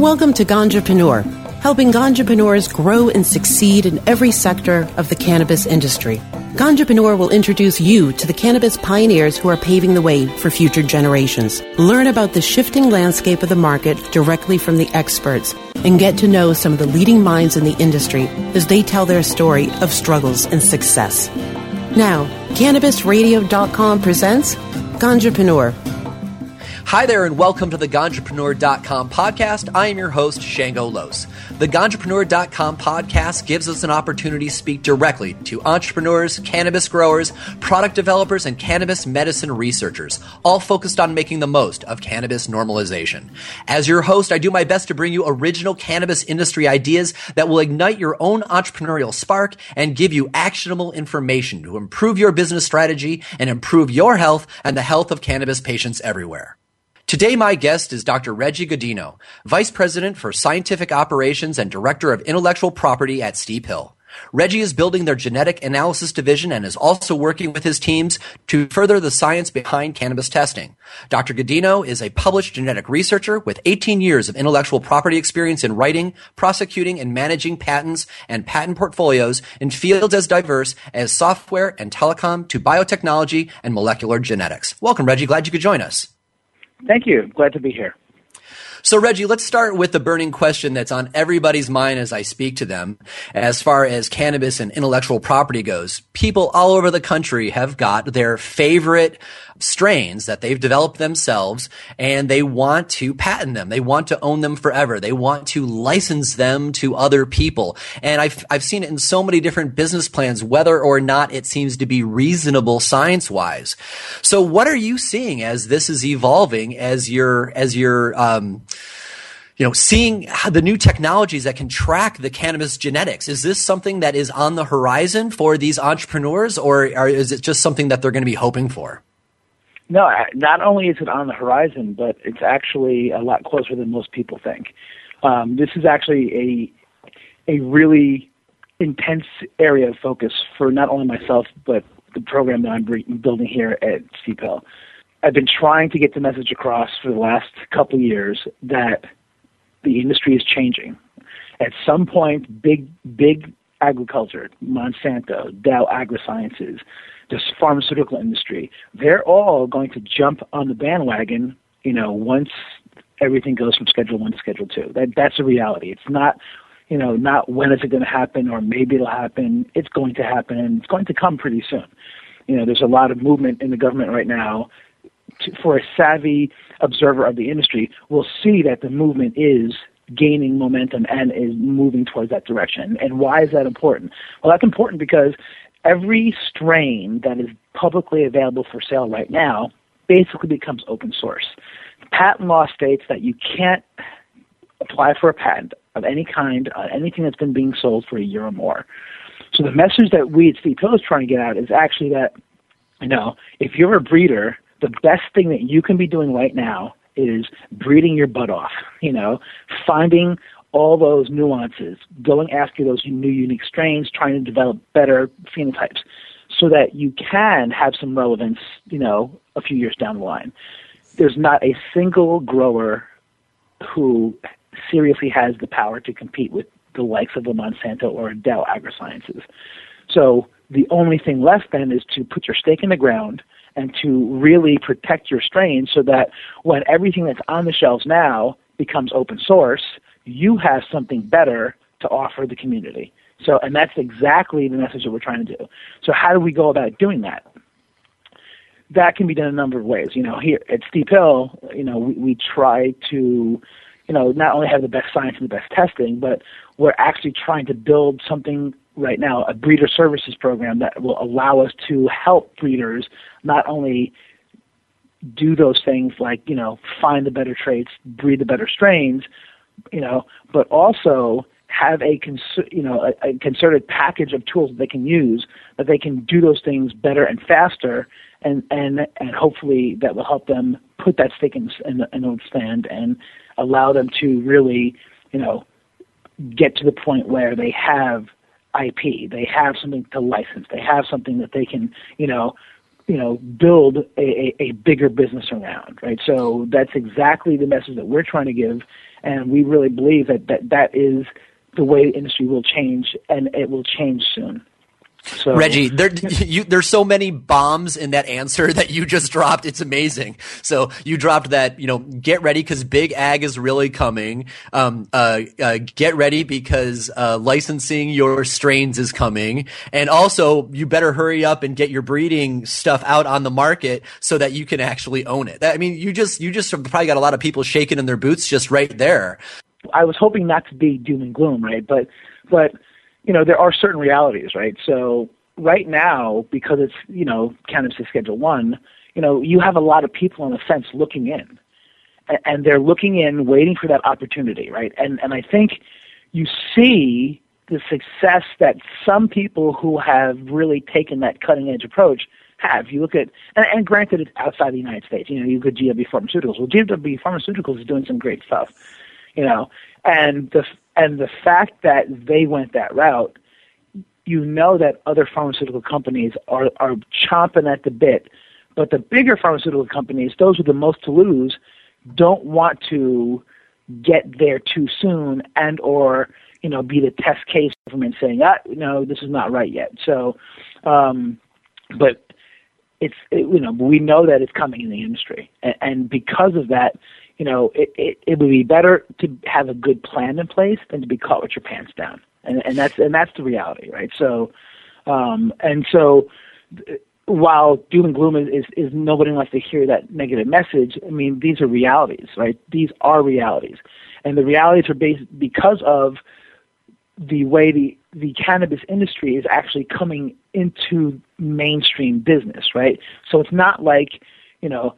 Welcome to Ganjapreneur, helping Ganjapreneurs grow and succeed in every sector of the cannabis industry. Ganjapreneur will introduce you to the cannabis pioneers who are paving the way for future generations. Learn about the shifting landscape of the market directly from the experts and get to know some of the leading minds in the industry as they tell their story of struggles and success. Now, CannabisRadio.com presents Ganjapreneur Hi there, and welcome to the Ganjapreneur.com podcast. I am your host, Shango Los. The Ganjapreneur.com podcast gives us an opportunity to speak directly to entrepreneurs, cannabis growers, product developers, and cannabis medicine researchers, all focused on making the most of cannabis normalization. As your host, I do my best to bring you original cannabis industry ideas that will ignite your own entrepreneurial spark and give you actionable information to improve your business strategy and improve your health and the health of cannabis patients everywhere. Today, my guest is Dr. Reggie Gaudino, Vice President for Scientific Operations and Director of Intellectual Property at Steep Hill. Reggie is building their genetic analysis division and is also working with his teams to further the science behind cannabis testing. Dr. Gaudino is a published genetic researcher with 18 years of intellectual property experience in writing, prosecuting, and managing patents and patent portfolios in fields as diverse as software and telecom to biotechnology and molecular genetics. Welcome, Reggie. Glad you could join us. Thank you. Glad to be here. So, Reggie, let's start with the burning question that's on everybody's mind as I speak to them. As far as cannabis and intellectual property goes, people all over the country have got their favorite strains that they've developed themselves and they want to patent them. They want to own them forever. They want to license them to other people. And I've, I've seen it in so many different business plans, whether or not it seems to be reasonable science wise. So what are you seeing as this is evolving as your, as your, um, you know, seeing the new technologies that can track the cannabis genetics. Is this something that is on the horizon for these entrepreneurs, or, or is it just something that they're going to be hoping for? No, not only is it on the horizon, but it's actually a lot closer than most people think. Um, this is actually a a really intense area of focus for not only myself but the program that I'm building here at Steep Hill. I've been trying to get the message across for the last couple of years that the industry is changing. At some point, big big agriculture, Monsanto, Dow AgroSciences, this pharmaceutical industry, they're all going to jump on the bandwagon. You know, once everything goes from Schedule One to Schedule Two. That that's a reality. It's not you know, not when is it going to happen or maybe it'll happen. It's going to happen and it's going to come pretty soon. You know, there's a lot of movement in the government right now for a savvy observer of the industry will see that the movement is gaining momentum and is moving towards that direction. And why is that important? Well, that's important because every strain that is publicly available for sale right now basically becomes open source. Patent law states that you can't apply for a patent of any kind on anything that's been being sold for a year or more. So the message that we at Hill is trying to get out is actually that, you know, if you're a breeder, the best thing that you can be doing right now is breeding your butt off, you know, finding all those nuances, going after those new unique strains, trying to develop better phenotypes so that you can have some relevance, you know, a few years down the line. There's not a single grower who seriously has the power to compete with the likes of a Monsanto or a Dow AgroSciences. So the only thing left then is to put your stake in the ground and to really protect your strain so that when everything that's on the shelves now becomes open source, you have something better to offer the community. So, and that's exactly the message that we're trying to do. So, how do we go about doing that? That can be done a number of ways. You know, here at Steep Hill, you know, we, we try to, you know, not only have the best science and the best testing, but we're actually trying to build something right now, a breeder services program that will allow us to help breeders not only do those things like, you know, find the better traits, breed the better strains, you know, but also have a cons- you know a, a, concerted package of tools that they can use that they can do those things better and faster and and and hopefully that will help them put that stake in, in, in the stand and allow them to really you know get to the point where they have IP they have something to license they have something that they can you know you know build a, a, a bigger business around right? So that's exactly the message that we're trying to give and we really believe that that, that is the way the industry will change, and it will change soon. So, Reggie, there, you, there's so many bombs in that answer that you just dropped. It's amazing. So you dropped that, you know, get ready because big ag is really coming. Um, uh, uh, get ready because uh, licensing your strains is coming, and also you better hurry up and get your breeding stuff out on the market so that you can actually own it. I mean, you just you just probably got a lot of people shaking in their boots just right there. I was hoping not to be doom and gloom, right? But but you know, there are certain realities, right? So right now, because it's, you know, cannabis is Schedule 1, you know, you have a lot of people on the fence looking in. And they're looking in, waiting for that opportunity, right? And, and I think you see the success that some people who have really taken that cutting edge approach have. You look at, and, and granted, it's outside the United States. You know, you look at GW Pharmaceuticals. Well, GW Pharmaceuticals is doing some great stuff, you know, and the and the fact that they went that route, you know that other pharmaceutical companies are, are chomping at the bit. But the bigger pharmaceutical companies, those with the most to lose, don't want to get there too soon and or you know be the test case government saying ah no this is not right yet so um but it's it, you know we know that it's coming in the industry and, and because of that you know, it, it, it would be better to have a good plan in place than to be caught with your pants down. And, and that's, and that's the reality, right? So, um, and so while doom and gloom is, is, is nobody wants to hear that negative message, I mean, these are realities, right? These are realities. And the realities are based because of the way the, the cannabis industry is actually coming into mainstream business, right? So it's not like, you know,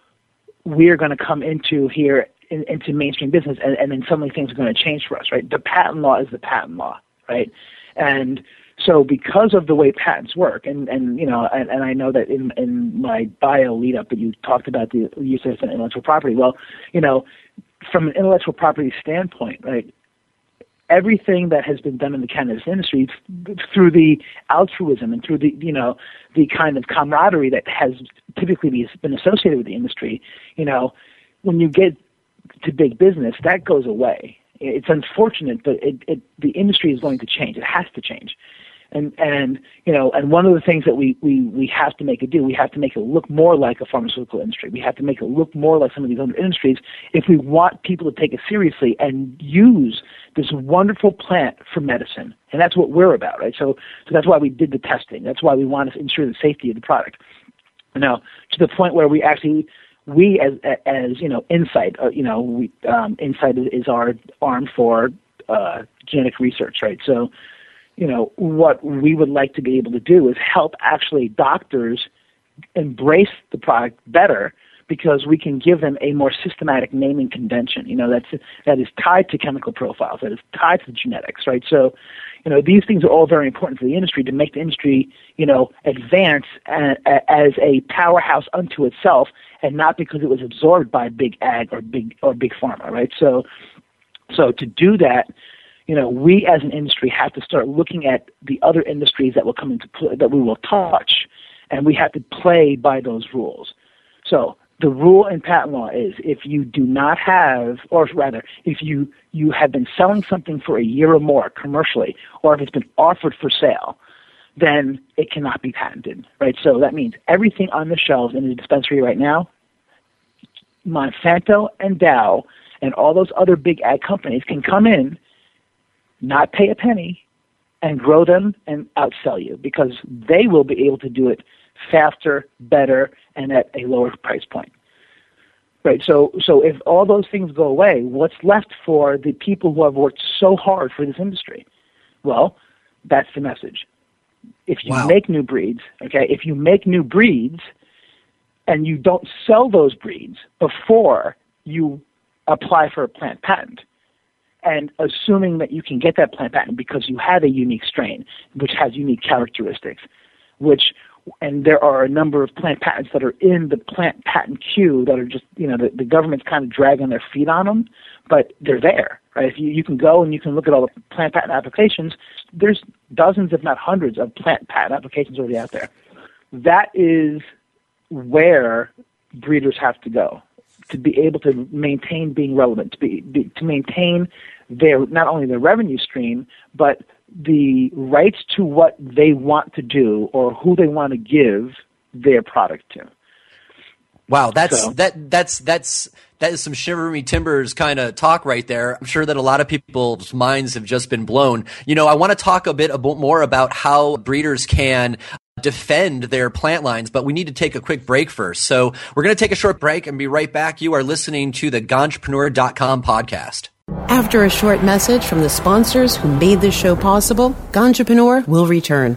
we're going to come into here in, into mainstream business, and, and then suddenly things are going to change for us, right? The patent law is the patent law, right? And so because of the way patents work, and, and you know, and, and I know that in, in my bio lead up that you talked about the use of intellectual property. Well, you know, from an intellectual property standpoint, right, everything that has been done in the cannabis industry through the altruism and through the you know the kind of camaraderie that has typically been associated with the industry, you know, when you get to big business, that goes away. It's unfortunate, but it, it the industry is going to change. It has to change and and you know and one of the things that we we we have to make it do we have to make it look more like a pharmaceutical industry. We have to make it look more like some of these other industries if we want people to take it seriously and use this wonderful plant for medicine. And that's what we're about right? So so that's why we did the testing. That's why we want to ensure the safety of the product. Now to the point where we actually we as as you know insight uh, you know we um, insight is our arm for uh, genetic research right? So you know, what we would like to be able to do is help actually doctors embrace the product better because we can give them a more systematic naming convention. You know, that's that is tied to chemical profiles, that is tied to genetics, right? So, you know, these things are all very important for the industry to make the industry, you know, advance as a powerhouse unto itself, and not because it was absorbed by big ag or big or big pharma, right? So, so to do that, you know, we as an industry have to start looking at the other industries that will come into play, that we will touch, and we have to play by those rules. So the rule in patent law is if you do not have, or rather, if you, you have been selling something for a year or more commercially, or if it's been offered for sale, then it cannot be patented, right? So that means everything on the shelves in the dispensary right now, Monsanto and Dow and all those other big ag companies can come in not pay a penny, and grow them and outsell you because they will be able to do it faster, better, and at a lower price point. Right. So, so if all those things go away, what's left for the people who have worked so hard for this industry? Well, that's the message. If you wow. make new breeds, okay, if you make new breeds and you don't sell those breeds before you apply for a plant patent, and assuming that you can get that plant patent because you have a unique strain which has unique characteristics, which and there are a number of plant patents that are in the plant patent queue that are just you know the, the government's kind of dragging their feet on them, but they're there, right? If you you can go and you can look at all the plant patent applications, there's dozens if not hundreds of plant patent applications already out there. That is where breeders have to go to be able to maintain being relevant, to be, be to maintain their not only their revenue stream, but the rights to what they want to do or who they want to give their product to. Wow, that's so. that that's that's that is some shiver me timbers kind of talk right there. I'm sure that a lot of people's minds have just been blown. You know, I want to talk a bit more about how breeders can defend their plant lines, but we need to take a quick break first. So we're going to take a short break and be right back. You are listening to the Ganjapreneur.com podcast. After a short message from the sponsors who made this show possible, Ganjapreneur will return.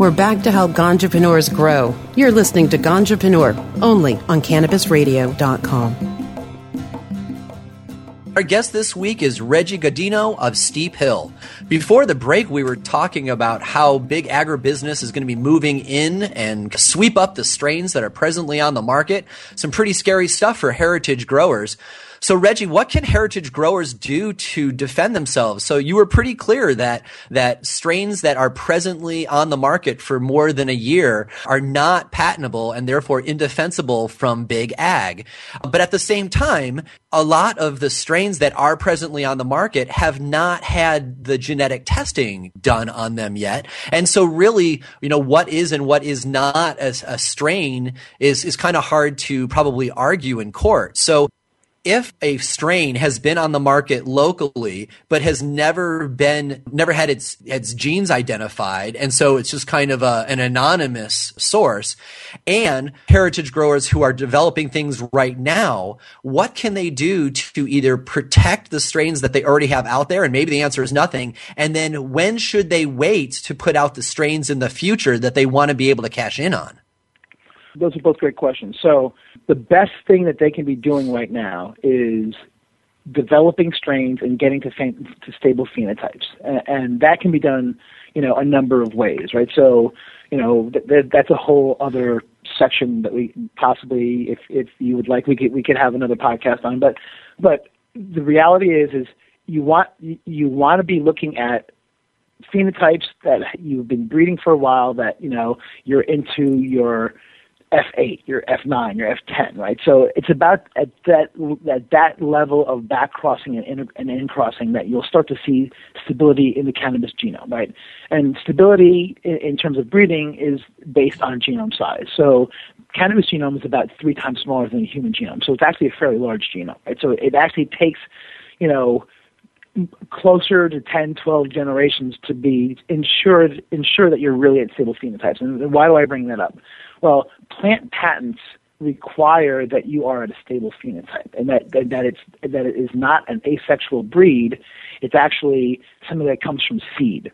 We're back to help Ganjapreneurs grow. You're listening to Ganjapreneur only on CannabisRadio.com. Our guest this week is Reggie Gaudino of Steep Hill. Before the break, we were talking about how big agribusiness is going to be moving in and sweep up the strains that are presently on the market. Some pretty scary stuff for heritage growers. So Reggie, what can heritage growers do to defend themselves? So you were pretty clear that that strains that are presently on the market for more than a year are not patentable and therefore indefensible from big ag. But at the same time, a lot of the strains that are presently on the market have not had the genetic testing done on them yet. And so really, you know, what is and what is not as a strain is, is kind of hard to probably argue in court. So if a strain has been on the market locally but has never been never had its its genes identified and so it's just kind of a, an anonymous source and heritage growers who are developing things right now what can they do to either protect the strains that they already have out there and maybe the answer is nothing and then when should they wait to put out the strains in the future that they want to be able to cash in on those are both great questions. So the best thing that they can be doing right now is developing strains and getting to, to stable phenotypes, and, and, that can be done, you know, a number of ways, right? So, you know, th- th- that's a whole other section that we possibly, if if you would like, we could we could have another podcast on. But but the reality is is you want you want to be looking at phenotypes that you've been breeding for a while that you know you're into your F8, your F9, your F10, right? So it's about at that at that level of back crossing and in, and in crossing that you'll start to see stability in the cannabis genome, right? And stability in, in terms of breeding is based on genome size. So cannabis genome is about three times smaller than the human genome, so it's actually a fairly large genome, right? So it actually takes, you know, closer to 10, 12 generations to be ensured ensure that you're really at stable phenotypes. And why do I bring that up? Well, plant patents require that you are at a stable phenotype and that, that, that it's that it is not an asexual breed. It's actually something that comes from seed.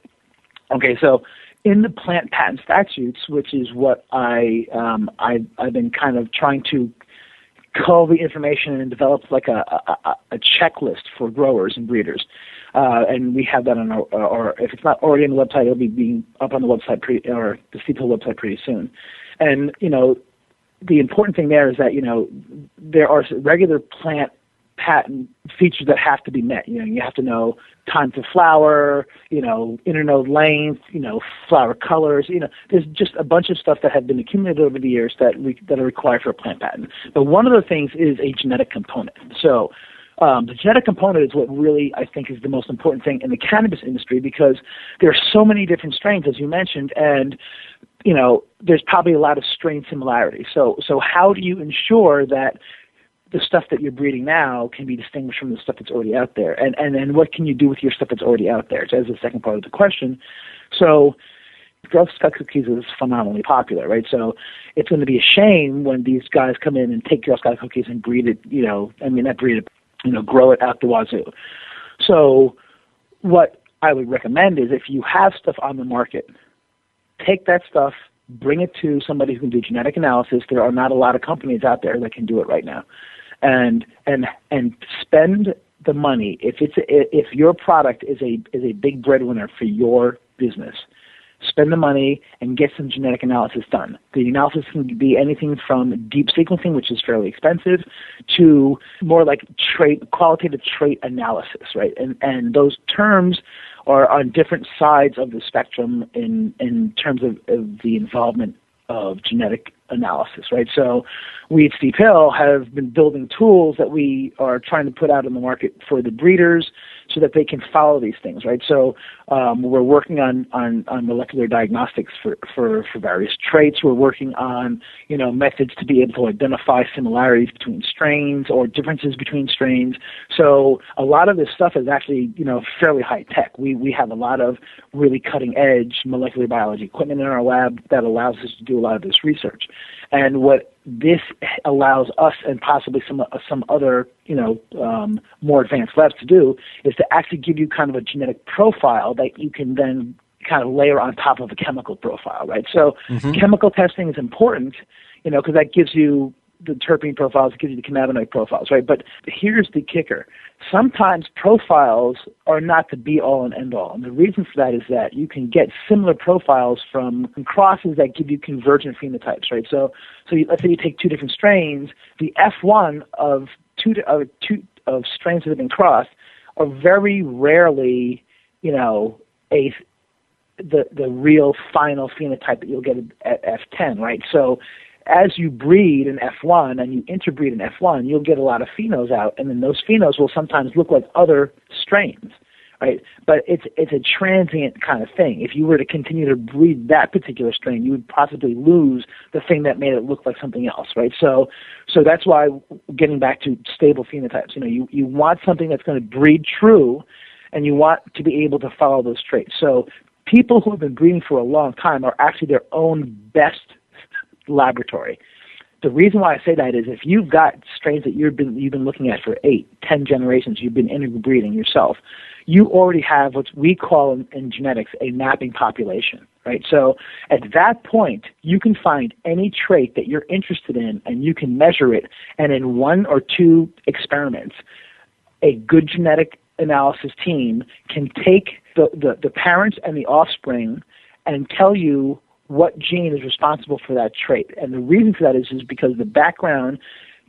Okay, so in the plant patent statutes, which is what I um, I I've been kind of trying to cull the information and develop like a, a, a checklist for growers and breeders. Uh, and we have that on our, or if it's not already on the website, it'll be being up on the website or the Steep website pretty soon. And you know, the important thing there is that you know there are regular plant patent features that have to be met. You know, you have to know time to flower, you know, internode length, you know, flower colors. You know, there's just a bunch of stuff that have been accumulated over the years that re- that are required for a plant patent. But one of the things is a genetic component. So. Um, the genetic component is what really I think is the most important thing in the cannabis industry because there are so many different strains, as you mentioned, and you know there's probably a lot of strain similarity. So so how do you ensure that the stuff that you're breeding now can be distinguished from the stuff that's already out there? And and then what can you do with your stuff that's already out there? So as the second part of the question. So Girl Scout cookies is phenomenally popular, right? So it's going to be a shame when these guys come in and take Girl Scout cookies and breed it, you know, I mean, not breed it, you know, grow it out the wazoo. So what I would recommend is if you have stuff on the market, take that stuff, bring it to somebody who can do genetic analysis. There are not a lot of companies out there that can do it right now and and and spend the money if it's a, if your product is a is a big breadwinner for your business spend the money and get some genetic analysis done. The analysis can be anything from deep sequencing which is fairly expensive to more like trait qualitative trait analysis right? And and those terms are on different sides of the spectrum in in terms of, of the involvement of genetic analysis, right? So we at Steep Hill have been building tools that we are trying to put out in the market for the breeders so that they can follow these things, right? So um, we're working on, on, on molecular diagnostics for, for, for various traits. We're working on, you know, methods to be able to identify similarities between strains or differences between strains. So a lot of this stuff is actually, you know, fairly high tech. We, we have a lot of really cutting edge molecular biology equipment in our lab that allows us to do a lot of this research. And what this allows us and possibly some some other you know um, more advanced labs to do is to actually give you kind of a genetic profile that you can then kind of layer on top of a chemical profile, right? So mm-hmm. chemical testing is important, you know, because that gives you the terpene profiles, it gives you the cannabinoid profiles, right? But here's the kicker. Sometimes profiles are not the be all and end all. And the reason for that is that you can get similar profiles from crosses that give you convergent phenotypes, right? So, so you, let's say you take two different strains, the F1 of two, of two of strains that have been crossed are very rarely, you know, a the the real final phenotype that you'll get at F10, right? So as you breed in F1 and you interbreed in F1, you'll get a lot of phenos out, and then those phenos will sometimes look like other strains, right? But it's it's a transient kind of thing. If you were to continue to breed that particular strain, you would possibly lose the thing that made it look like something else, right? So so that's why getting back to stable phenotypes, you know, you you want something that's going to breed true, and you want to be able to follow those traits. So people who have been breeding for a long time are actually their own best laboratory. The reason why I say that is if you've got strains that you've been you've been looking at for eight, ten generations, you've been interbreeding yourself, you already have what we call in, in genetics a mapping population, right? So at that point, you can find any trait that you're interested in and you can measure it, and in one or two experiments, a good genetic analysis team can take the, the, the parents and the offspring and tell you what gene is responsible for that trait. And the reason for that is, is because the background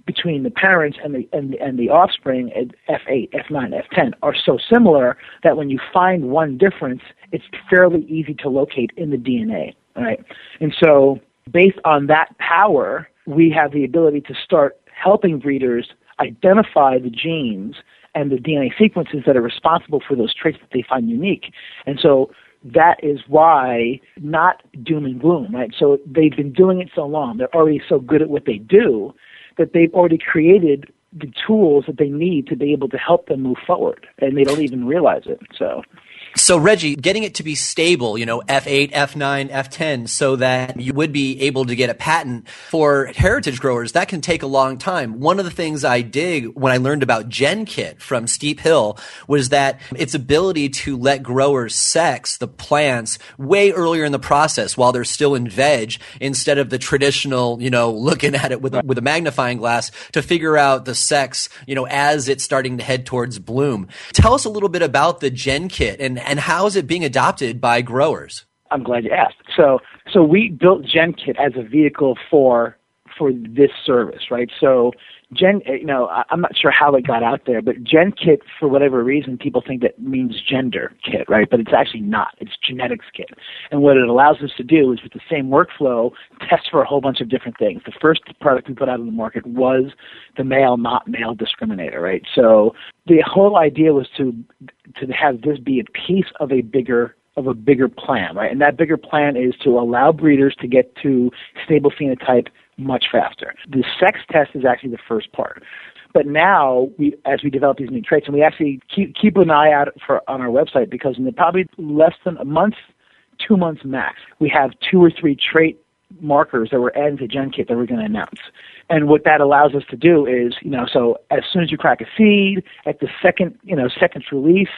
between the parents and the and, and the offspring at F8, F9, F10 are so similar that when you find one difference, it's fairly easy to locate in the DNA. Right? And so based on that power, we have the ability to start helping breeders identify the genes and the DNA sequences that are responsible for those traits that they find unique. And so that is why not doom and gloom, right? So they've been doing it so long, they're already so good at what they do that they've already created the tools that they need to be able to help them move forward, and they don't even realize it. So. So Reggie, getting it to be stable, you know, F8, F9, F10, so that you would be able to get a patent for heritage growers, that can take a long time. One of the things I dig when I learned about GenKit from Steep Hill was that its ability to let growers sex the plants way earlier in the process while they're still in veg instead of the traditional, you know, looking at it with a, with a magnifying glass to figure out the sex, you know, as it's starting to head towards bloom. Tell us a little bit about the GenKit and and how is it being adopted by growers? I'm glad you asked. So, so we built GenKit as a vehicle for for this service, right? So, Gen, eh, you know, I'm not sure how it got out there, but GenKit, for whatever reason, people think that means gender kit, right? But it's actually not. It's genetics kit. And what it allows us to do is, with the same workflow, test for a whole bunch of different things. The first product we put out on the market was the male, not male discriminator, right? So the whole idea was to to have this be a piece of a bigger of a bigger plan, right? And that bigger plan is to allow breeders to get to stable phenotype much faster. The sex test is actually the first part. But now, we, as we develop these new traits, and we actually keep, keep an eye out for on our website because in probably less than a month, two months max, we have two or three trait markers that we're adding to GenKit that we're going to announce. And what that allows us to do is, you know, so as soon as you crack a seed, at the second, you know, second release,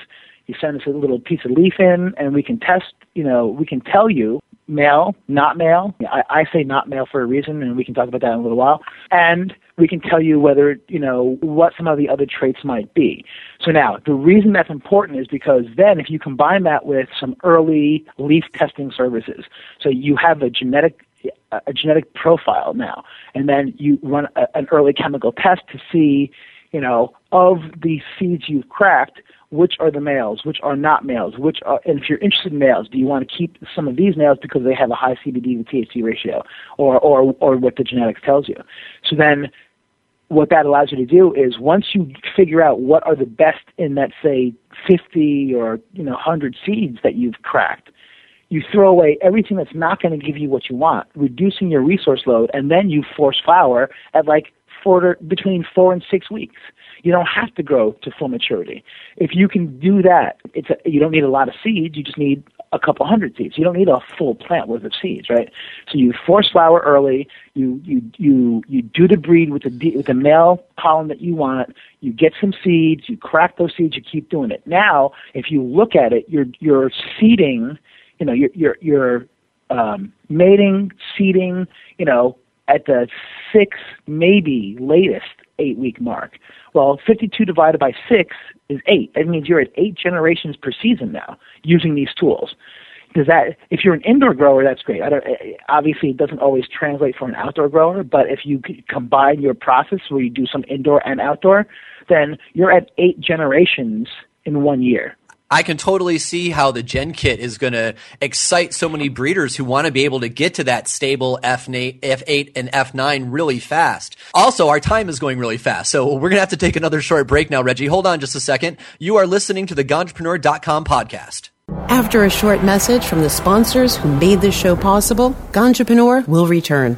you send us a little piece of leaf in, and we can test, you know, we can tell you male, not male. I, I say not male for a reason, and we can talk about that in a little while. And we can tell you whether, you know, what some of the other traits might be. So now, the reason that's important is because then if you combine that with some early leaf testing services, so you have a genetic a genetic profile now, and then you run a, an early chemical test to see, you know, of the seeds you've cracked, which are the males, which are not males, which are, and if you're interested in males, do you want to keep some of these males because they have a high CBD to THC ratio, or or or what the genetics tells you? So then, what that allows you to do is once you figure out what are the best in that say 50 or you know 100 seeds that you've cracked, you throw away everything that's not going to give you what you want, reducing your resource load, and then you force flower at like four between four and six weeks. You don't have to grow to full maturity. If you can do that, it's a, you don't need a lot of seeds. You just need a couple hundred seeds. You don't need a full plant worth of seeds, right? So you force flower early. You you you you do the breed with the with the male pollen that you want. You get some seeds. You crack those seeds. You keep doing it. Now, if you look at it, you're you're seeding. You know, you're you're you're um, mating, seeding. You know, at the six, maybe latest eight week mark. Well, 52 divided by 6 is 8. That means you're at 8 generations per season now using these tools. Does that, if you're an indoor grower, that's great. I don't, obviously, it doesn't always translate for an outdoor grower, but if you combine your process where you do some indoor and outdoor, then you're at 8 generations in one year. I can totally see how the GenKit is going to excite so many breeders who want to be able to get to that stable F8, F8 and F9 really fast. Also, our time is going really fast, so we're going to have to take another short break now, Reggie. Hold on just a second. You are listening to the Ganjapreneur.com podcast. After a short message from the sponsors who made this show possible, Ganjapreneur will return.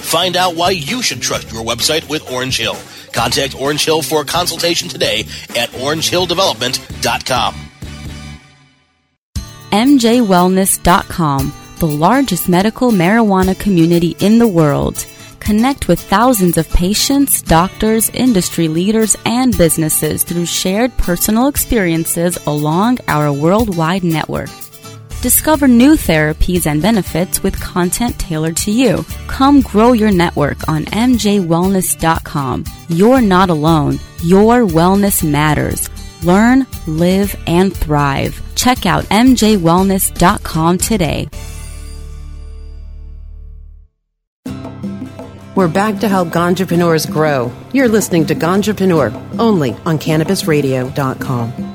Find out why you should trust your website with Orange Hill. Contact Orange Hill for a consultation today at orangehilldevelopment.com. MJWellness.com, the largest medical marijuana community in the world. Connect with thousands of patients, doctors, industry leaders, and businesses through shared personal experiences along our worldwide network. Discover new therapies and benefits with content tailored to you. Come grow your network on MJWellness.com. You're not alone. Your wellness matters. Learn, live, and thrive. Check out MJWellness.com today. We're back to help Ganjapreneurs grow. You're listening to Ganjapreneur only on CannabisRadio.com.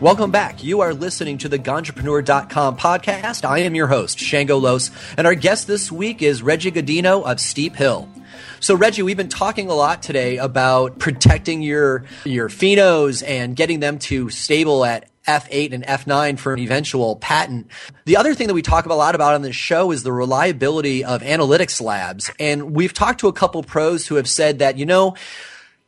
Welcome back. You are listening to the Ganjapreneur.com podcast. I am your host, Shango Los, and our guest this week is Reggie Gaudino of Steep Hill. So Reggie, we've been talking a lot today about protecting your your phenos and getting them to stable at F8 and F9 for an eventual patent. The other thing that we talk a lot about on this show is the reliability of analytics labs. And we've talked to a couple pros who have said that, you know,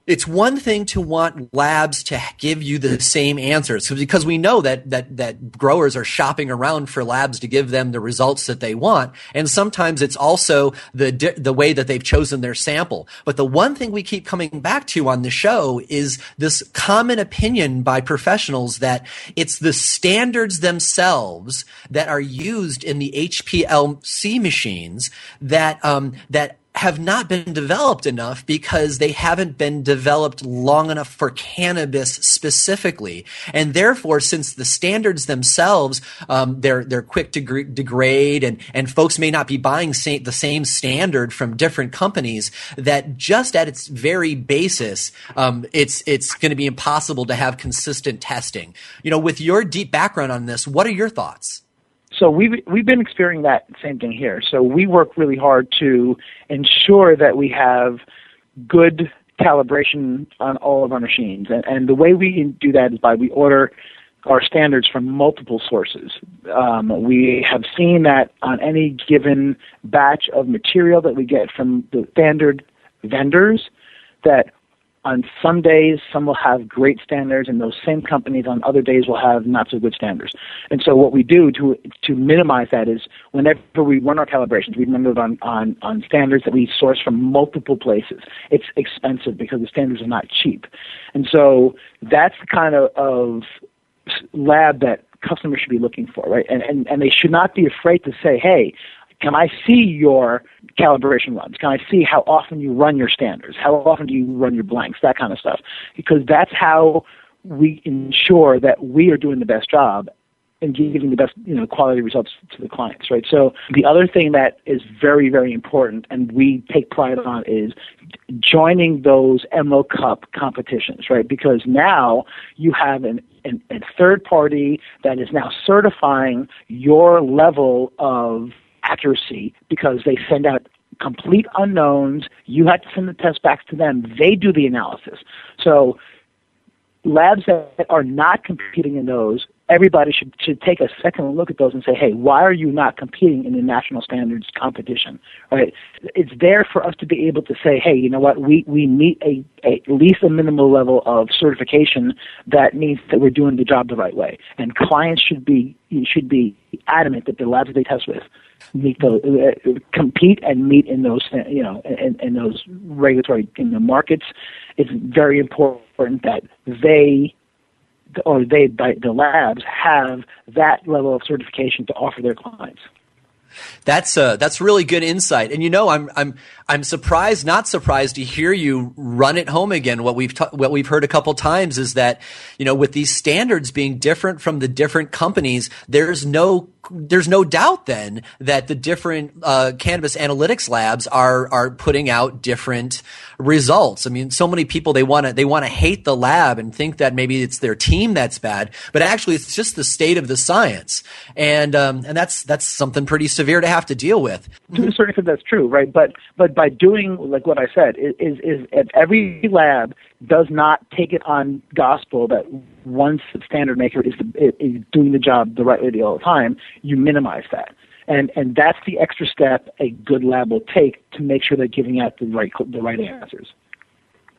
it's one thing to want labs to give you the same answers because we know that that that growers are shopping around for labs to give them the results that they want. And sometimes it's also the the way that they've chosen their sample. But the one thing we keep coming back to on the show is this common opinion by professionals that it's the standards themselves that are used in the HPLC machines that um, that have not been developed enough because they haven't been developed long enough for cannabis specifically, and therefore, since the standards themselves um, they're they're quick to gr- degrade, and and folks may not be buying sa- the same standard from different companies, that just at its very basis, um, it's it's going to be impossible to have consistent testing. You know, with your deep background on this, what are your thoughts? So we've we've been experiencing that same thing here. So we work really hard to ensure that we have good calibration on all of our machines, and, and the way we do that is by we order our standards from multiple sources. Um, we have seen that on any given batch of material that we get from the standard vendors, that on some days some will have great standards and those same companies on other days will have not so good standards. And so what we do to to minimize that is whenever we run our calibrations we run it on on on standards that we source from multiple places. It's expensive because the standards are not cheap. And so that's the kind of, of lab that customers should be looking for right? And, and and they should not be afraid to say hey can I see your calibration runs? Can I see how often you run your standards? How often do you run your blanks? That kind of stuff. Because that's how we ensure that we are doing the best job and giving the best you know quality results to the clients right so the other thing that is very very important and we take pride on is joining those Emerald Cup competitions right because now you have an, an a third party that is now certifying your level of accuracy because they send out complete unknowns. You have to send the test back to them. They do the analysis. So labs that are not competing in those, everybody should, should take a second look at those and say, hey, why are you not competing in the national standards competition? Right? It's there for us to be able to say, hey, you know what, we, we meet a, a at least a minimal level of certification that means that we're doing the job the right way. And clients should be should be adamant that the labs they test with meet those, uh, compete and meet in those, you know, in, in those regulatory in the markets. It's very important that they or they the labs have that level of certification to offer their clients. That's uh, that's really good insight. And you know, I'm I'm I'm surprised, not surprised to hear you run it home again. What we've ta- what we've heard a couple times is that you know, with these standards being different from the different companies, there's no there's no doubt then that the different uh, cannabis analytics labs are are putting out different results. I mean, so many people they want to they want to hate the lab and think that maybe it's their team that's bad, but actually it's just the state of the science, and um, and that's that's something pretty severe to have to deal with. To a certain extent, that's true, right? But but by doing like what I said is is, is every lab does not take it on gospel that once the standard maker is, the, is doing the job the right way all the time, you minimize that. And and that's the extra step a good lab will take to make sure they're giving out the right the right answers.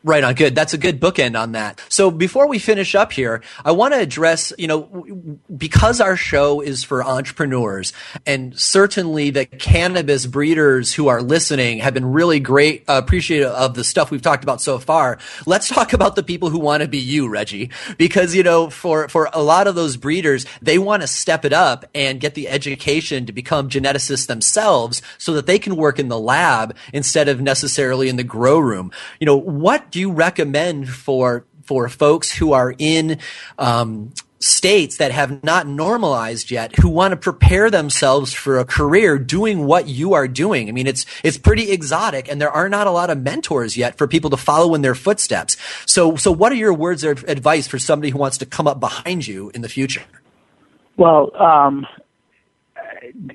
Right on. Good. That's a good bookend on that. So before we finish up here, I want to address, you know, because our show is for entrepreneurs and certainly the cannabis breeders who are listening have been really great, uh, appreciative of the stuff we've talked about so far. Let's talk about the people who want to be you, Reggie, because, you know, for, for a lot of those breeders, they want to step it up and get the education to become geneticists themselves so that they can work in the lab instead of necessarily in the grow room. You know, what do you recommend for for folks who are in um, states that have not normalized yet who want to prepare themselves for a career doing what you are doing. I mean, it's, it's pretty exotic and there are not a lot of mentors yet for people to follow in their footsteps. So, so what are your words of advice for somebody who wants to come up behind you in the future? Well, um,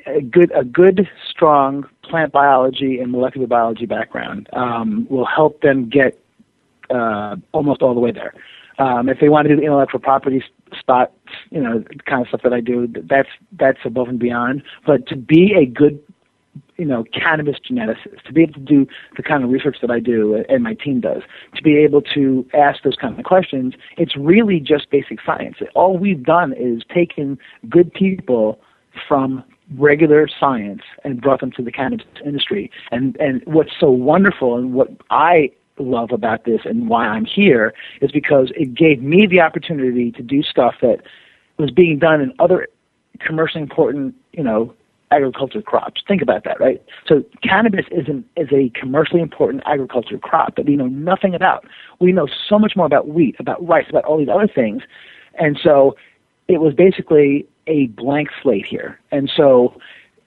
a good, a good, strong plant biology and molecular biology background um, will help them get uh, almost all the way there. Um, if they want to do the intellectual property spot, you know, kind of stuff that I do, that's that's above and beyond. But to be a good, you know, cannabis geneticist, to be able to do the kind of research that I do and my team does, to be able to ask those kind of questions, it's really just basic science. All we've done is taken good people from regular science and brought them to the cannabis industry. And and what's so wonderful and what I love about this and why I'm here is because it gave me the opportunity to do stuff that was being done in other commercially important, you know, agriculture crops. Think about that, right? So cannabis is an, is a commercially important agriculture crop that we know nothing about. We know so much more about wheat, about rice, about all these other things. And so it was basically a blank slate here. And so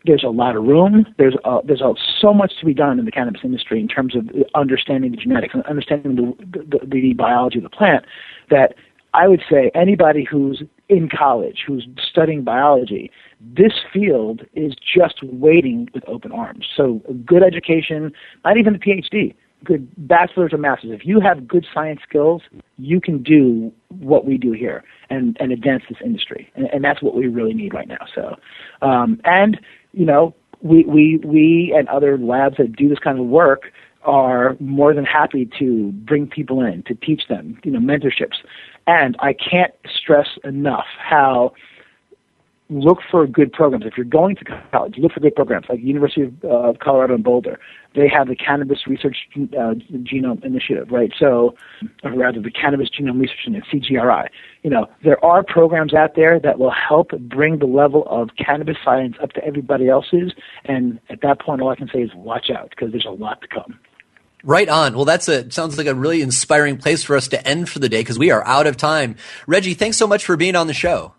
there's a lot of room. There's uh, there's uh, so much to be done in the cannabis industry in terms of understanding the genetics and understanding the, the, the biology of the plant. That I would say anybody who's in college, who's studying biology, this field is just waiting with open arms. So good education, not even a PhD, good bachelor's or master's. If you have good science skills, you can do what we do here and, and advance this industry. And, and that's what we really need right now. So, um, and you know, we, we, we and other labs that do this kind of work are more than happy to bring people in, to teach them, you know, mentorships. And I can't stress enough how look for good programs. If you're going to college, look for good programs like University of uh, Colorado in Boulder. They have the Cannabis Research uh, Genome Initiative, right? So, or rather, the Cannabis Genome Research Initiative, CGRI. You know, there are programs out there that will help bring the level of cannabis science up to everybody else's. And at that point, all I can say is watch out because there's a lot to come. Right on. Well, that's a sounds like a really inspiring place for us to end for the day because we are out of time. Reggie, thanks so much for being on the show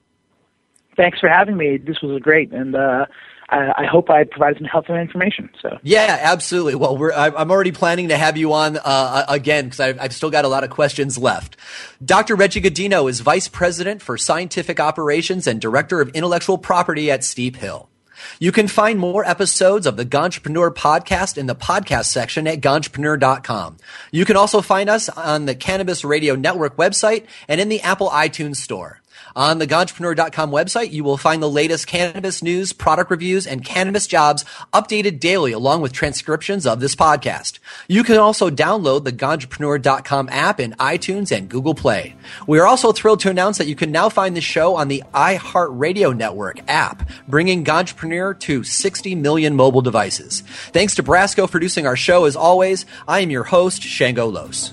thanks for having me. This was great, and uh, I, I, hope I provided some helpful information. So yeah, absolutely. Well, I'm already planning to have you on uh, again because I've, I've, still got a lot of questions left. Dr. Reggie Gaudino is Vice President for Scientific Operations and Director of Intellectual Property at Steep Hill. You can find more episodes of the Ganjapreneur podcast in the podcast section at ganjapreneur.com. You can also find us on the Cannabis Radio Network website and in the Apple iTunes store. On the Ganjapreneur.com website, you will find the latest cannabis news, product reviews, and cannabis jobs updated daily along with transcriptions of this podcast. You can also download the Ganjapreneur.com app in iTunes and Google Play. We are also thrilled to announce that you can now find the show on the iHeartRadio Network app, bringing Ganjapreneur to 60 million mobile devices. Thanks to Brasco for producing our show as always. I am your host, Shango Los.